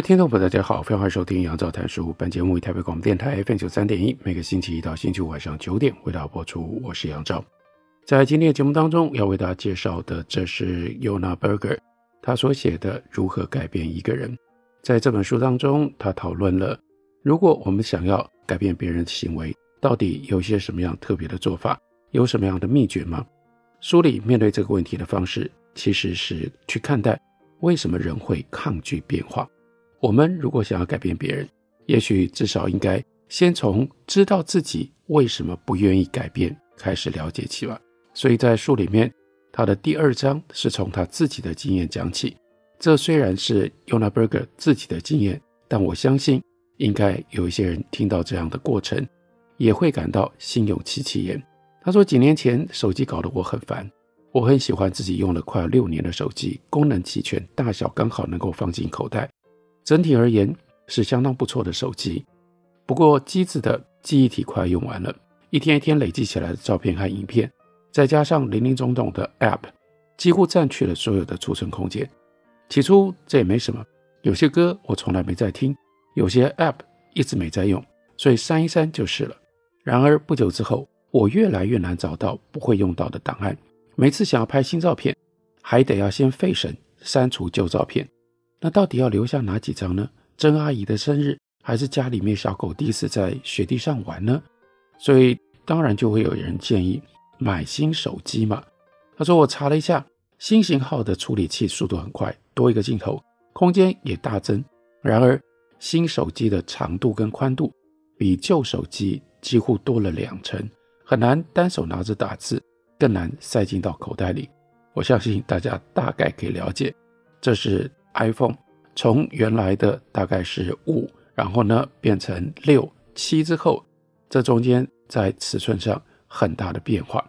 听众朋友，大家好，欢迎收听杨照谈书。本节目为台北广播电台 FM 九三点一，每个星期一到星期五晚上九点为大家播出。我是杨照。在今天的节目当中，要为大家介绍的，这是 Yona Berger 他所写的《如何改变一个人》。在这本书当中，他讨论了如果我们想要改变别人的行为，到底有些什么样特别的做法，有什么样的秘诀吗？书里面对这个问题的方式，其实是去看待为什么人会抗拒变化。我们如果想要改变别人，也许至少应该先从知道自己为什么不愿意改变开始了解起吧。所以在书里面，他的第二章是从他自己的经验讲起。这虽然是 Yonah Berger 自己的经验，但我相信应该有一些人听到这样的过程，也会感到心有戚戚焉。他说：“几年前手机搞得我很烦，我很喜欢自己用了快六年的手机，功能齐全，大小刚好能够放进口袋。”整体而言是相当不错的手机，不过机子的记忆体快用完了，一天一天累积起来的照片和影片，再加上林林总总的 App，几乎占据了所有的储存空间。起初这也没什么，有些歌我从来没在听，有些 App 一直没在用，所以删一删就是了。然而不久之后，我越来越难找到不会用到的档案，每次想要拍新照片，还得要先费神删除旧照片。那到底要留下哪几张呢？曾阿姨的生日，还是家里面小狗第一次在雪地上玩呢？所以当然就会有人建议买新手机嘛。他说，我查了一下，新型号的处理器速度很快，多一个镜头，空间也大增。然而新手机的长度跟宽度比旧手机几乎多了两成，很难单手拿着打字，更难塞进到口袋里。我相信大家大概可以了解，这是。iPhone 从原来的大概是五，然后呢变成六、七之后，这中间在尺寸上很大的变化。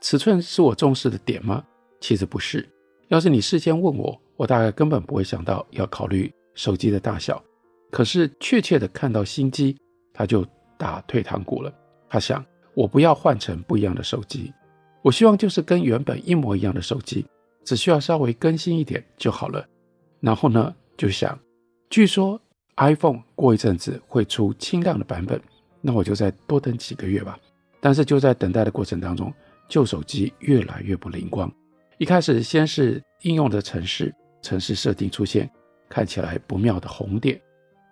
尺寸是我重视的点吗？其实不是。要是你事先问我，我大概根本不会想到要考虑手机的大小。可是确切的看到新机，他就打退堂鼓了。他想，我不要换成不一样的手机，我希望就是跟原本一模一样的手机，只需要稍微更新一点就好了。然后呢，就想，据说 iPhone 过一阵子会出轻量的版本，那我就再多等几个月吧。但是就在等待的过程当中，旧手机越来越不灵光。一开始先是应用的城市城市设定出现看起来不妙的红点。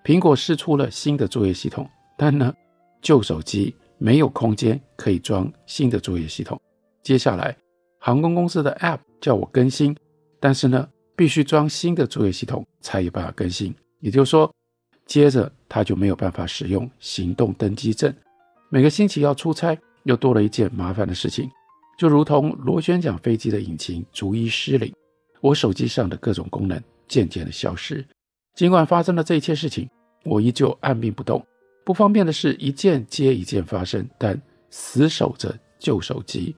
苹果试出了新的作业系统，但呢，旧手机没有空间可以装新的作业系统。接下来，航空公司的 App 叫我更新，但是呢，必须装新的作业系统才有办法更新，也就是说，接着他就没有办法使用行动登机证。每个星期要出差，又多了一件麻烦的事情，就如同螺旋桨飞机的引擎逐一失灵，我手机上的各种功能渐渐的消失。尽管发生了这一切事情，我依旧按兵不动。不方便的事一件接一件发生，但死守着旧手机。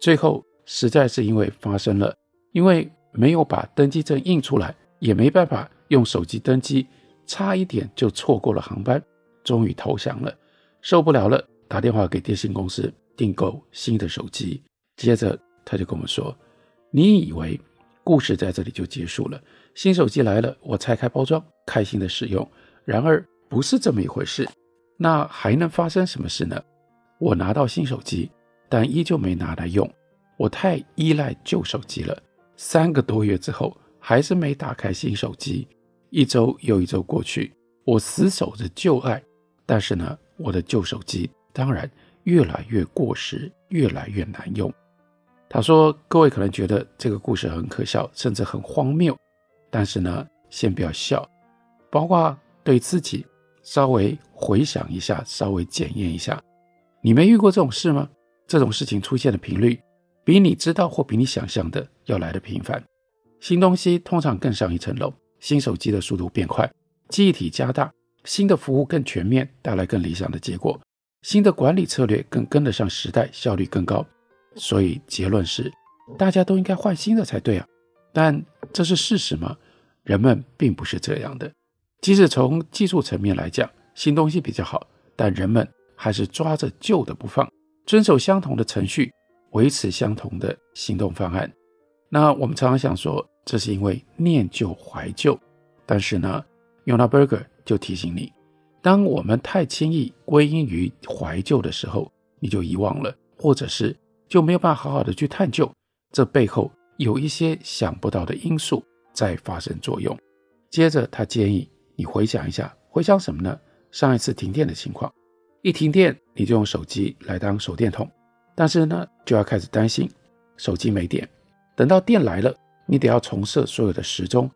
最后，实在是因为发生了，因为。没有把登机证印出来，也没办法用手机登机，差一点就错过了航班，终于投降了，受不了了，打电话给电信公司订购新的手机。接着他就跟我说：“你以为故事在这里就结束了？新手机来了，我拆开包装，开心的使用。然而不是这么一回事，那还能发生什么事呢？我拿到新手机，但依旧没拿来用，我太依赖旧手机了。”三个多月之后，还是没打开新手机。一周又一周过去，我死守着旧爱，但是呢，我的旧手机当然越来越过时，越来越难用。他说：“各位可能觉得这个故事很可笑，甚至很荒谬，但是呢，先不要笑，包括对自己稍微回想一下，稍微检验一下，你没遇过这种事吗？这种事情出现的频率？”比你知道或比你想象的要来的频繁，新东西通常更上一层楼，新手机的速度变快，记忆体加大，新的服务更全面，带来更理想的结果。新的管理策略更跟得上时代，效率更高。所以结论是，大家都应该换新的才对啊。但这是事实吗？人们并不是这样的。即使从技术层面来讲，新东西比较好，但人们还是抓着旧的不放，遵守相同的程序，维持相同的行动方案。那我们常常想说，这是因为念旧怀旧，但是呢，Yona Berger 就提醒你，当我们太轻易归因于怀旧的时候，你就遗忘了，或者是就没有办法好好的去探究，这背后有一些想不到的因素在发生作用。接着，他建议你回想一下，回想什么呢？上一次停电的情况，一停电你就用手机来当手电筒，但是呢，就要开始担心手机没电，等到电来了。你得要重设所有的时钟，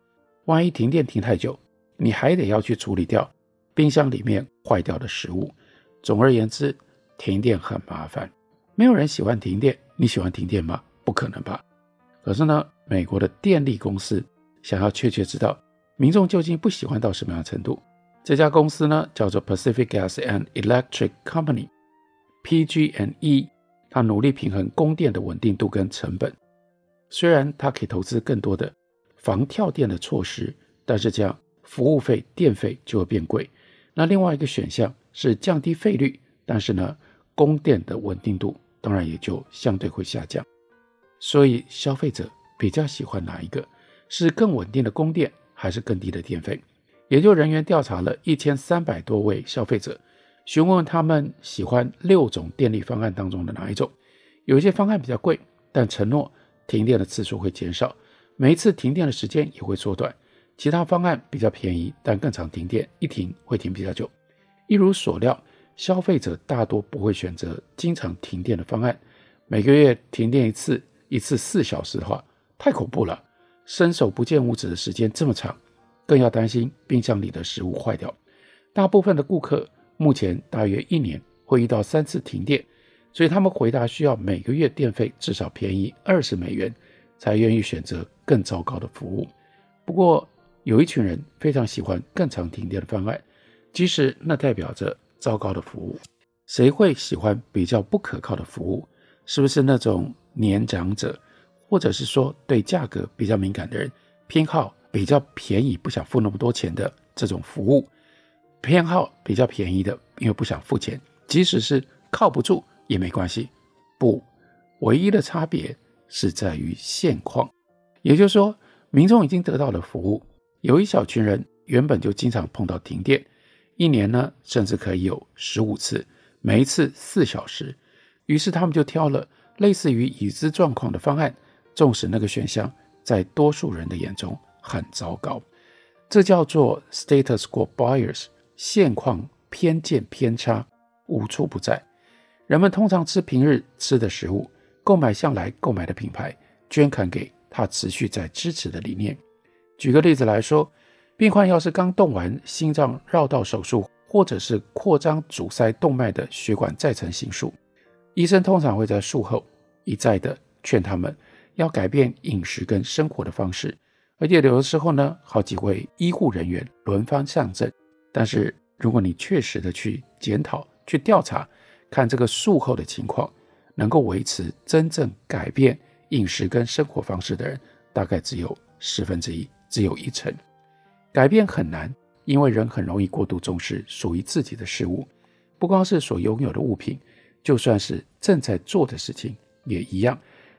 万一停电停太久，你还得要去处理掉冰箱里面坏掉的食物。总而言之，停电很麻烦，没有人喜欢停电。你喜欢停电吗？不可能吧。可是呢，美国的电力公司想要确切知道民众究竟不喜欢到什么样的程度，这家公司呢叫做 Pacific Gas and Electric Company（PG&E），它努力平衡供电的稳定度跟成本。虽然它可以投资更多的防跳电的措施，但是这样服务费、电费就会变贵。那另外一个选项是降低费率，但是呢，供电的稳定度当然也就相对会下降。所以消费者比较喜欢哪一个？是更稳定的供电，还是更低的电费？研究人员调查了一千三百多位消费者，询问他们喜欢六种电力方案当中的哪一种？有一些方案比较贵，但承诺。停电的次数会减少，每一次停电的时间也会缩短。其他方案比较便宜，但更常停电，一停会停比较久。一如所料，消费者大多不会选择经常停电的方案。每个月停电一次，一次四小时的话，太恐怖了。伸手不见五指的时间这么长，更要担心冰箱里的食物坏掉。大部分的顾客目前大约一年会遇到三次停电。所以他们回答需要每个月电费至少便宜二十美元，才愿意选择更糟糕的服务。不过有一群人非常喜欢更长停电的方案，即使那代表着糟糕的服务。谁会喜欢比较不可靠的服务？是不是那种年长者，或者是说对价格比较敏感的人，偏好比较便宜，不想付那么多钱的这种服务？偏好比较便宜的，因为不想付钱，即使是靠不住。也没关系，不，唯一的差别是在于现况，也就是说，民众已经得到了服务。有一小群人原本就经常碰到停电，一年呢甚至可以有十五次，每一次四小时，于是他们就挑了类似于已知状况的方案，纵使那个选项在多数人的眼中很糟糕，这叫做 status quo bias，现况偏见偏差无处不在。人们通常吃平日吃的食物，购买向来购买的品牌，捐款给他持续在支持的理念。举个例子来说，病患要是刚动完心脏绕道手术，或者是扩张阻塞动脉的血管再成手术，医生通常会在术后一再的劝他们要改变饮食跟生活的方式，而且有的时候呢，好几位医护人员轮番上阵。但是如果你确实的去检讨、去调查，看这个术后的情况，能够维持真正改变饮食跟生活方式的人，大概只有十分之一，只有一成。改变很难，因为人很容易过度重视属于自己的事物，不光是所拥有的物品，就算是正在做的事情也一样。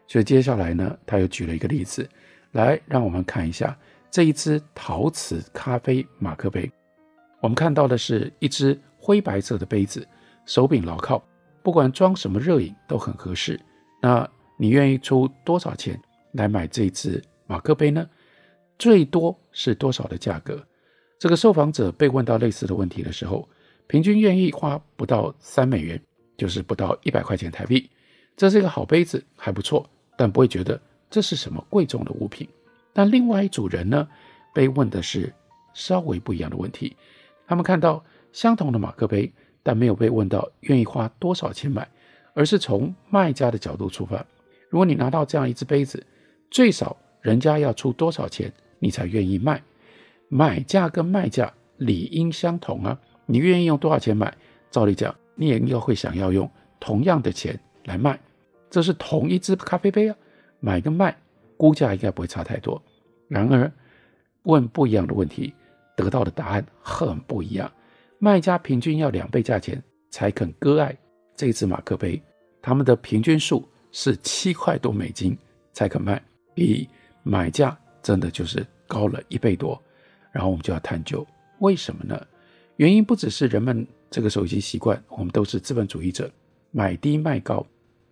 所以接下来呢，他又举了一个例子，来让我们看一下这一只陶瓷咖啡马克杯。我们看到的是一只灰白色的杯子。手柄牢靠，不管装什么热饮都很合适。那你愿意出多少钱来买这只马克杯呢？最多是多少的价格？这个受访者被问到类似的问题的时候，平均愿意花不到三美元，就是不到一百块钱台币。这是一个好杯子，还不错，但不会觉得这是什么贵重的物品。但另外一组人呢，被问的是稍微不一样的问题。他们看到相同的马克杯。但没有被问到愿意花多少钱买，而是从卖家的角度出发。如果你拿到这样一只杯子，最少人家要出多少钱你才愿意卖。买价跟卖价理应相同啊，你愿意用多少钱买，照理讲你也应该会想要用同样的钱来卖。这是同一只咖啡杯啊，买跟卖估价应该不会差太多。然而问不一样的问题，得到的答案很不一样。卖家平均要两倍价钱才肯割爱这只马克杯，他们的平均数是七块多美金才肯卖，比买价真的就是高了一倍多。然后我们就要探究为什么呢？原因不只是人们这个手机习惯，我们都是资本主义者，买低卖高。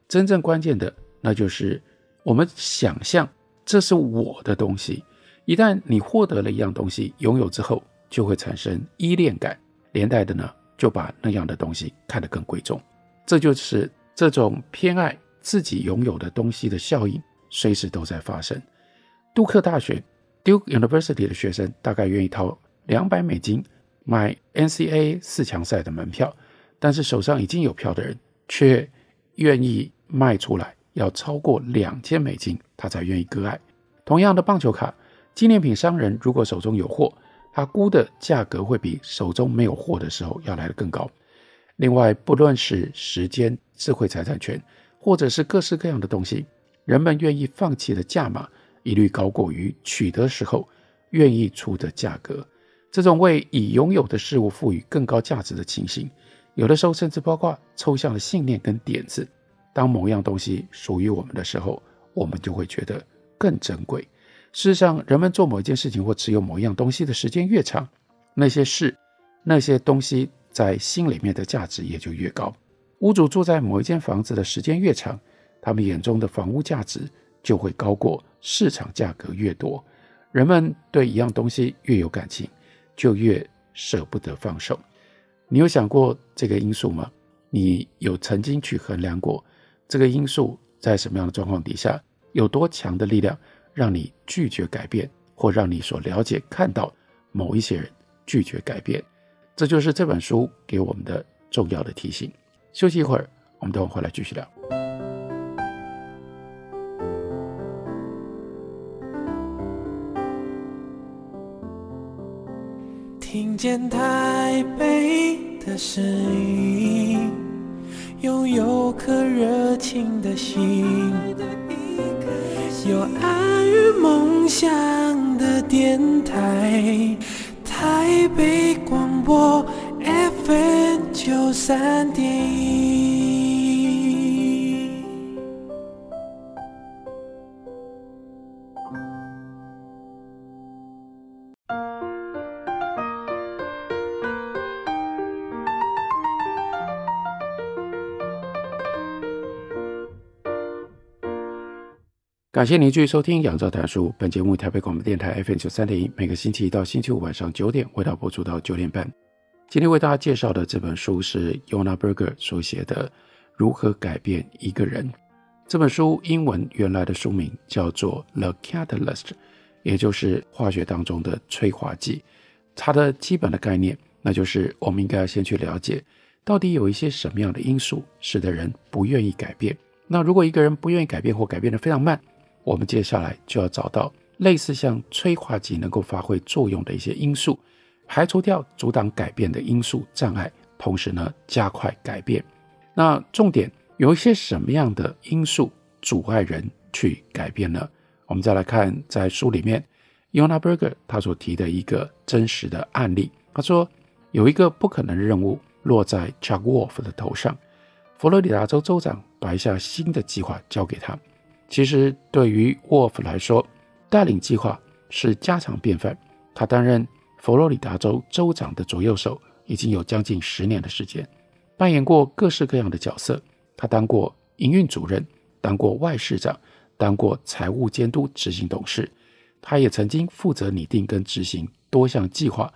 真正关键的，那就是我们想象这是我的东西。一旦你获得了一样东西，拥有之后就会产生依恋感，连带的呢，就把那样的东西看得更贵重。这就是这种偏爱自己拥有的东西的效应，随时都在发生。杜克大学 （Duke University） 的学生大概愿意掏两百美金买 NCAA 四强赛的门票，但是手上已经有票的人却愿意。卖出来要超过两千美金，他才愿意割爱。同样的棒球卡，纪念品商人如果手中有货，他估的价格会比手中没有货的时候要来得更高。另外，不论是时间、智慧财产权，或者是各式各样的东西，人们愿意放弃的价码，一律高过于取得时候愿意出的价格。这种为已拥有的事物赋予更高价值的情形，有的时候甚至包括抽象的信念跟点子。当某样东西属于我们的时候，我们就会觉得更珍贵。事实上，人们做某一件事情或持有某一样东西的时间越长，那些事、那些东西在心里面的价值也就越高。屋主住在某一间房子的时间越长，他们眼中的房屋价值就会高过市场价格越多。人们对一样东西越有感情，就越舍不得放手。你有想过这个因素吗？你有曾经去衡量过？这个因素在什么样的状况底下，有多强的力量让你拒绝改变，或让你所了解看到某一些人拒绝改变？这就是这本书给我们的重要的提醒。休息一会儿，我们等会回来继续聊。听见台北的声音。拥有颗热情的心，有爱与梦想的电台，台北广播 FM 九三点感谢您继续收听《杨照谈书》。本节目台北广播电台 FM 九三点一，每个星期一到星期五晚上九点为大家播出到九点半。今天为大家介绍的这本书是 Yona Berger 所写的《如何改变一个人》。这本书英文原来的书名叫做《The Catalyst》，也就是化学当中的催化剂。它的基本的概念，那就是我们应该要先去了解，到底有一些什么样的因素使得人不愿意改变。那如果一个人不愿意改变或改变得非常慢，我们接下来就要找到类似像催化剂能够发挥作用的一些因素，排除掉阻挡改变的因素障碍，同时呢，加快改变。那重点有一些什么样的因素阻碍人去改变呢？我们再来看在书里面 y o n a Berger 他所提的一个真实的案例。他说有一个不可能任务落在 Chuck Wolf 的头上，佛罗里达州州长把一项新的计划交给他。其实对于沃夫来说，带领计划是家常便饭。他担任佛罗里达州州长的左右手已经有将近十年的时间，扮演过各式各样的角色。他当过营运主任，当过外事长，当过财务监督执行董事。他也曾经负责拟定跟执行多项计划。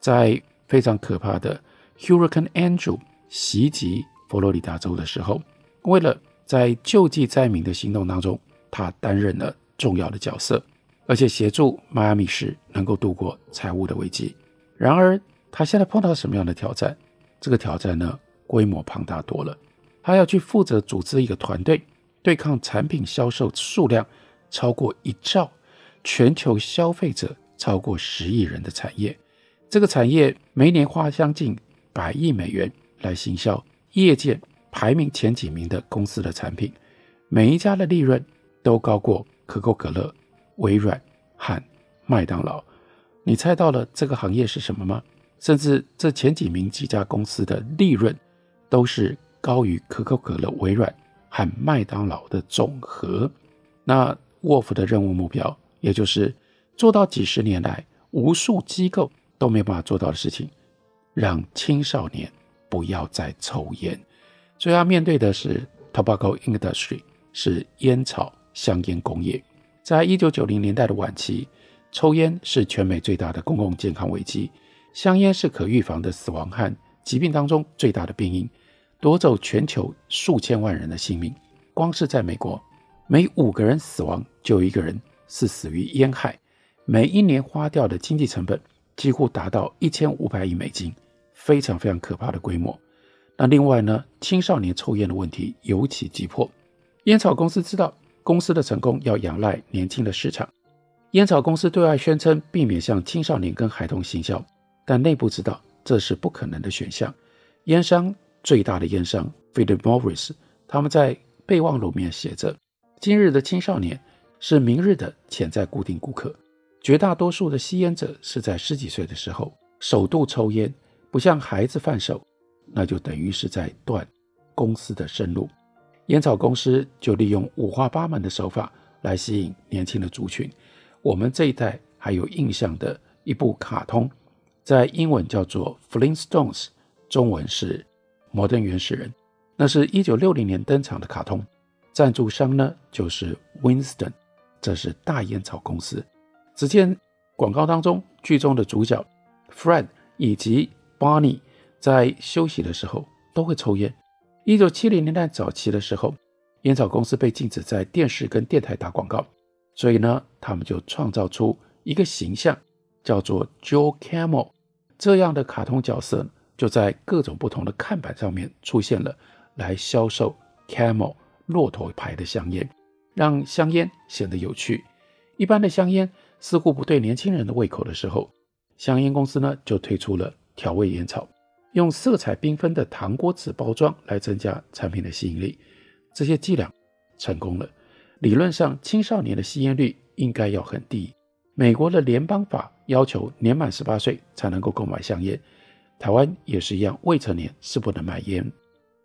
在非常可怕的 Hurricane Andrew 袭击佛罗里达州的时候，为了在救济灾民的行动当中，他担任了重要的角色，而且协助迈阿密市能够度过财务的危机。然而，他现在碰到什么样的挑战？这个挑战呢，规模庞大多了。他要去负责组织一个团队，对抗产品销售数量超过一兆，全球消费者超过十亿人的产业。这个产业每年花将近百亿美元来行销业界排名前几名的公司的产品，每一家的利润都高过可口可乐、微软和麦当劳。你猜到了这个行业是什么吗？甚至这前几名几家公司的利润都是高于可口可乐、微软和麦当劳的总和。那沃夫的任务目标，也就是做到几十年来无数机构都没办法做到的事情，让青少年不要再抽烟。所以他面对的是 tobacco industry，是烟草香烟工业。在一九九零年代的晚期。抽烟是全美最大的公共健康危机，香烟是可预防的死亡和疾病当中最大的病因，夺走全球数千万人的性命。光是在美国，每五个人死亡就有一个人是死于烟害，每一年花掉的经济成本几乎达到一千五百亿美金，非常非常可怕的规模。那另外呢，青少年抽烟的问题尤其急迫。烟草公司知道，公司的成功要仰赖年轻的市场。烟草公司对外宣称避免向青少年跟孩童行销，但内部知道这是不可能的选项。烟商最大的烟商 Philip Morris，他们在备忘录里面写着：“今日的青少年是明日的潜在固定顾客。绝大多数的吸烟者是在十几岁的时候首度抽烟，不像孩子贩售，那就等于是在断公司的生路。烟草公司就利用五花八门的手法来吸引年轻的族群。”我们这一代还有印象的一部卡通，在英文叫做《Flintstones》，中文是《摩登原始人》。那是一九六零年登场的卡通，赞助商呢就是 Winston，这是大烟草公司。只见广告当中，剧中的主角 Fred 以及 Barney 在休息的时候都会抽烟。一九七零年代早期的时候，烟草公司被禁止在电视跟电台打广告。所以呢，他们就创造出一个形象，叫做 Joe Camel 这样的卡通角色，就在各种不同的看板上面出现了，来销售 Camel 骆驼牌的香烟，让香烟显得有趣。一般的香烟似乎不对年轻人的胃口的时候，香烟公司呢就推出了调味烟草，用色彩缤纷的糖果纸包装来增加产品的吸引力。这些伎俩成功了。理论上，青少年的吸烟率应该要很低。美国的联邦法要求年满十八岁才能够购买香烟，台湾也是一样，未成年是不能买烟。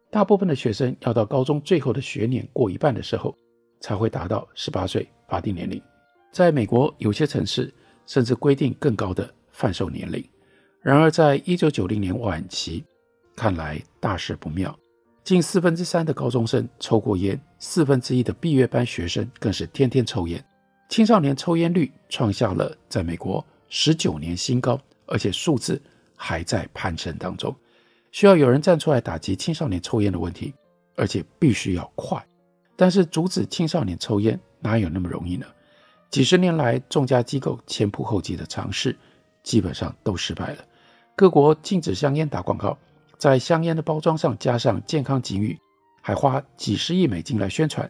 大部分的学生要到高中最后的学年过一半的时候，才会达到十八岁法定年龄。在美国，有些城市甚至规定更高的贩售年龄。然而，在一九九零年晚期，看来大事不妙。近四分之三的高中生抽过烟，四分之一的毕业班学生更是天天抽烟。青少年抽烟率创下了在美国十九年新高，而且数字还在攀升当中。需要有人站出来打击青少年抽烟的问题，而且必须要快。但是阻止青少年抽烟哪有那么容易呢？几十年来，众家机构前仆后继的尝试，基本上都失败了。各国禁止香烟打广告。在香烟的包装上加上健康警语，还花几十亿美金来宣传，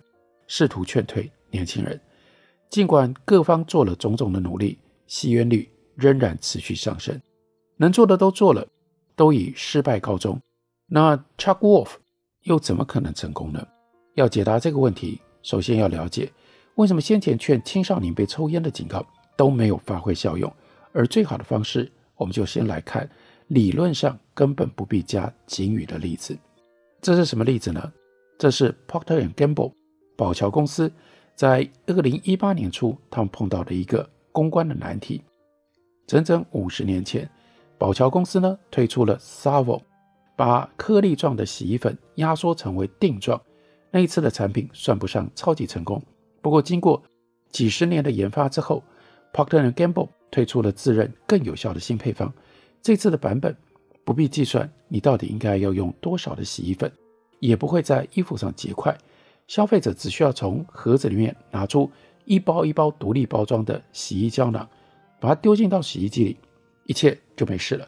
试图劝退年轻人。尽管各方做了种种的努力，吸烟率仍然持续上升。能做的都做了，都以失败告终。那 Chuck Wolf 又怎么可能成功呢？要解答这个问题，首先要了解为什么先前劝青少年被抽烟的警告都没有发挥效用。而最好的方式，我们就先来看。理论上根本不必加警语的例子，这是什么例子呢？这是 Procter and Gamble 宝乔公司在二零一八年初，他们碰到的一个公关的难题。整整五十年前，宝乔公司呢推出了 Savo，把颗粒状的洗衣粉压缩成为錠状。那一次的产品算不上超级成功，不过经过几十年的研发之后，Procter and Gamble 推出了自认更有效的新配方。这次的版本不必计算你到底应该要用多少的洗衣粉，也不会在衣服上结块。消费者只需要从盒子里面拿出一包一包独立包装的洗衣胶囊，把它丢进到洗衣机里，一切就没事了。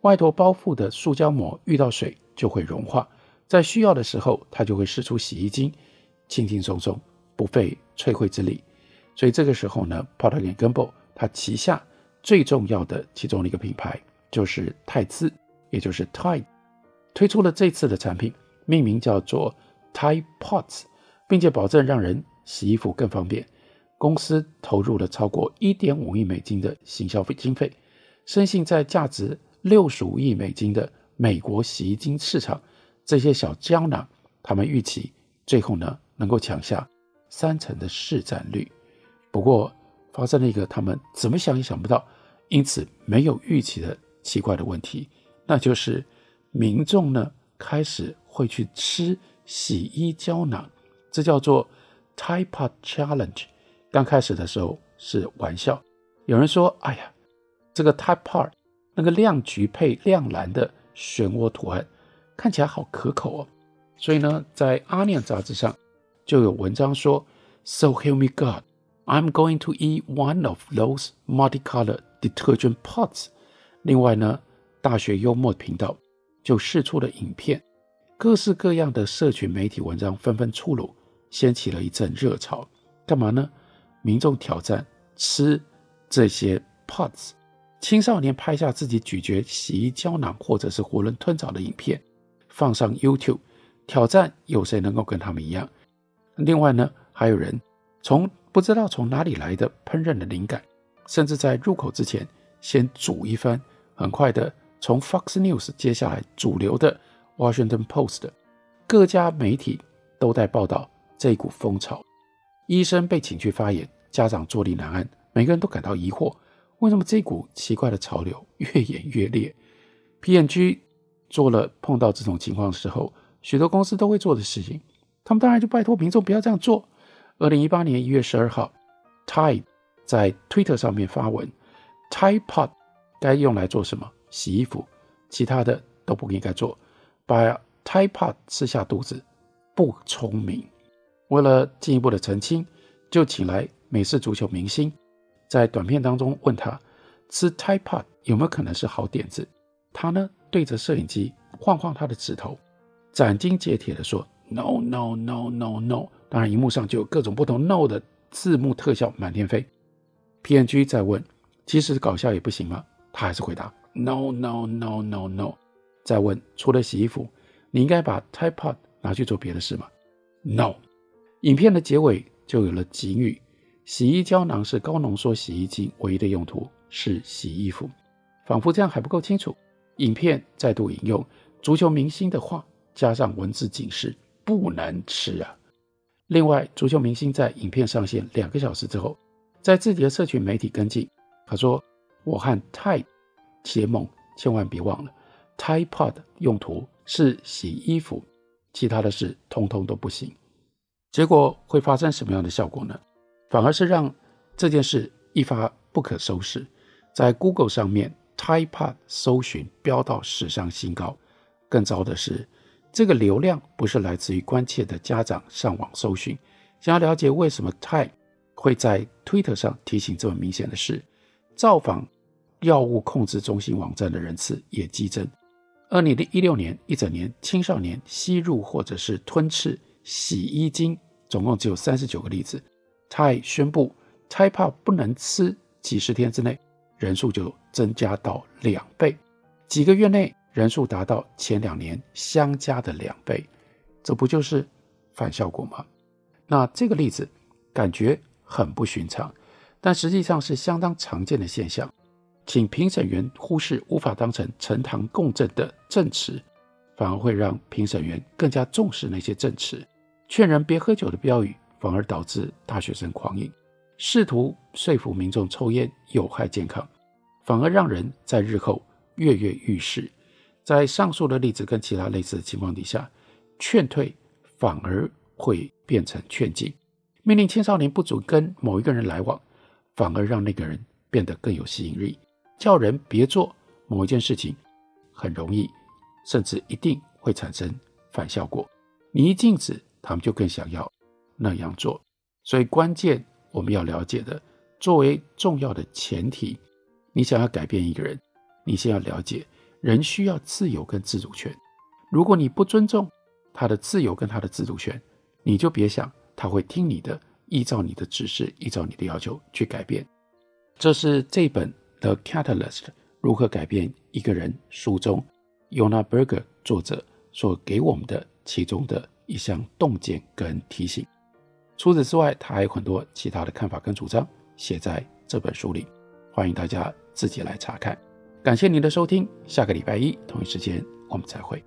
外头包覆的塑胶膜遇到水就会融化，在需要的时候它就会释出洗衣精，轻轻松松，不费吹灰之力。所以这个时候呢，Procter & Gamble 它旗下最重要的其中的一个品牌就是泰姿，也就是 Tide，推出了这次的产品，命名叫做 Tide Pods，并且保证让人洗衣服更方便。公司投入了超过一点五亿美金的行销费经费，深信在价值六十五亿美金的美国洗衣精市场，这些小胶囊，他们预期最后呢能够抢下三成的市占率。不过发生了一个他们怎么想也想不到，因此没有预期的奇怪的问题，那就是民众呢开始会去吃洗衣胶囊，这叫做 Tide Pod Challenge。刚开始的时候是玩笑，有人说：“哎呀，这个 Tide Pod 那个亮橘配亮蓝的漩涡图案看起来好可口哦。”所以呢，在《阿念》杂志上就有文章说：“So help me God, I'm going to eat one of those multicolored detergent pods。”另外呢，大学幽默频道就试出了影片，各式各样的社群媒体文章纷纷出炉，掀起了一阵热潮。干嘛呢？民众挑战吃这些 pods，青少年拍下自己咀嚼洗衣胶囊或者是囫囵吞枣的影片，放上 YouTube，挑战有谁能够跟他们一样。另外呢，还有人从不知道从哪里来的烹饪的灵感，甚至在入口之前先煮一番，很快的从 Fox News 接下来主流的 Washington Post 各家媒体都在报道这股风潮。医生被请去发言，家长坐立难安，每个人都感到疑惑：为什么这股奇怪的潮流越演越烈？P&G 做了碰到这种情况的时候，许多公司都会做的事情，他们当然就拜托民众不要这样做。二零一八年一月十二号，Tide 在 Twitter 上面发文：Tide Pod 该用来做什么？洗衣服，其他的都不应该做。把 Tide Pod 吃下肚子，不聪明。为了进一步的澄清，就请来美式足球明星，在短片当中问他吃 Tide Pod 有没有可能是好点子。他呢对着摄影机晃晃他的指头，斩钉截铁地说：“No No No No No。”当然，荧幕上就有各种不同 “No” 的字幕特效满天飞。P N G 再问：“即使搞笑也不行吗？”他还是回答：“No No No No No。”再问：“除了洗衣服，你应该把 Tide Pod 拿去做别的事吗？”No。影片的结尾就有了警语：洗衣胶囊是高浓缩洗衣精，唯一的用途是洗衣服。仿佛这样还不够清楚，影片再度引用足球明星的话，加上文字警示：不能吃啊！另外，足球明星在影片上线两个小时之后，在自己的社群媒体跟进，他说：“我和 Tide 切梦，千万别忘了，Tide Pod 用途是洗衣服，其他的事通通都不行。”结果会发生什么样的效果呢？反而是让这件事一发不可收拾，在 Google 上面 Tide Pod 搜寻飙到史上新高。更糟的是，这个流量不是来自于关切的家长上网搜寻，想要了解为什么 Tide 会在 Twitter 上提醒这么明显的事，造访药物控制中心网站的人次也激增。二零一六年一整年，青少年吸入或者是吞吃。洗衣精总共只有三十九个例子泰宣布 Tide Pod 不能吃，几十天之内人数就增加到两倍，几个月内人数达到前两年相加的两倍，这不就是反效果吗？那这个例子感觉很不寻常，但实际上是相当常见的现象。请评审员忽视无法当成呈堂共振的证词，反而会让评审员更加重视那些证词。劝人别喝酒的标语，反而导致大学生狂饮；试图说服民众抽烟有害健康，反而让人在日后跃跃欲试。在上述的例子跟其他类似的情况底下，劝退反而会变成劝进；命令青少年不准跟某一个人来往，反而让那个人变得更有吸引力。叫人别做某一件事情，很容易，甚至一定会产生反效果。你一禁止。他们就更想要那样做，所以关键我们要了解的，作为重要的前提，你想要改变一个人，你先要了解人需要自由跟自主权。如果你不尊重他的自由跟他的自主权，你就别想他会听你的，依照你的指示，依照你的要求去改变。这是这本《The Catalyst》如何改变一个人书中，Yona Berger 作者所给我们的其中的一项洞见跟提醒。除此之外，他还有很多其他的看法跟主张写在这本书里，欢迎大家自己来查看。感谢您的收听，下个礼拜一同一时间我们再会。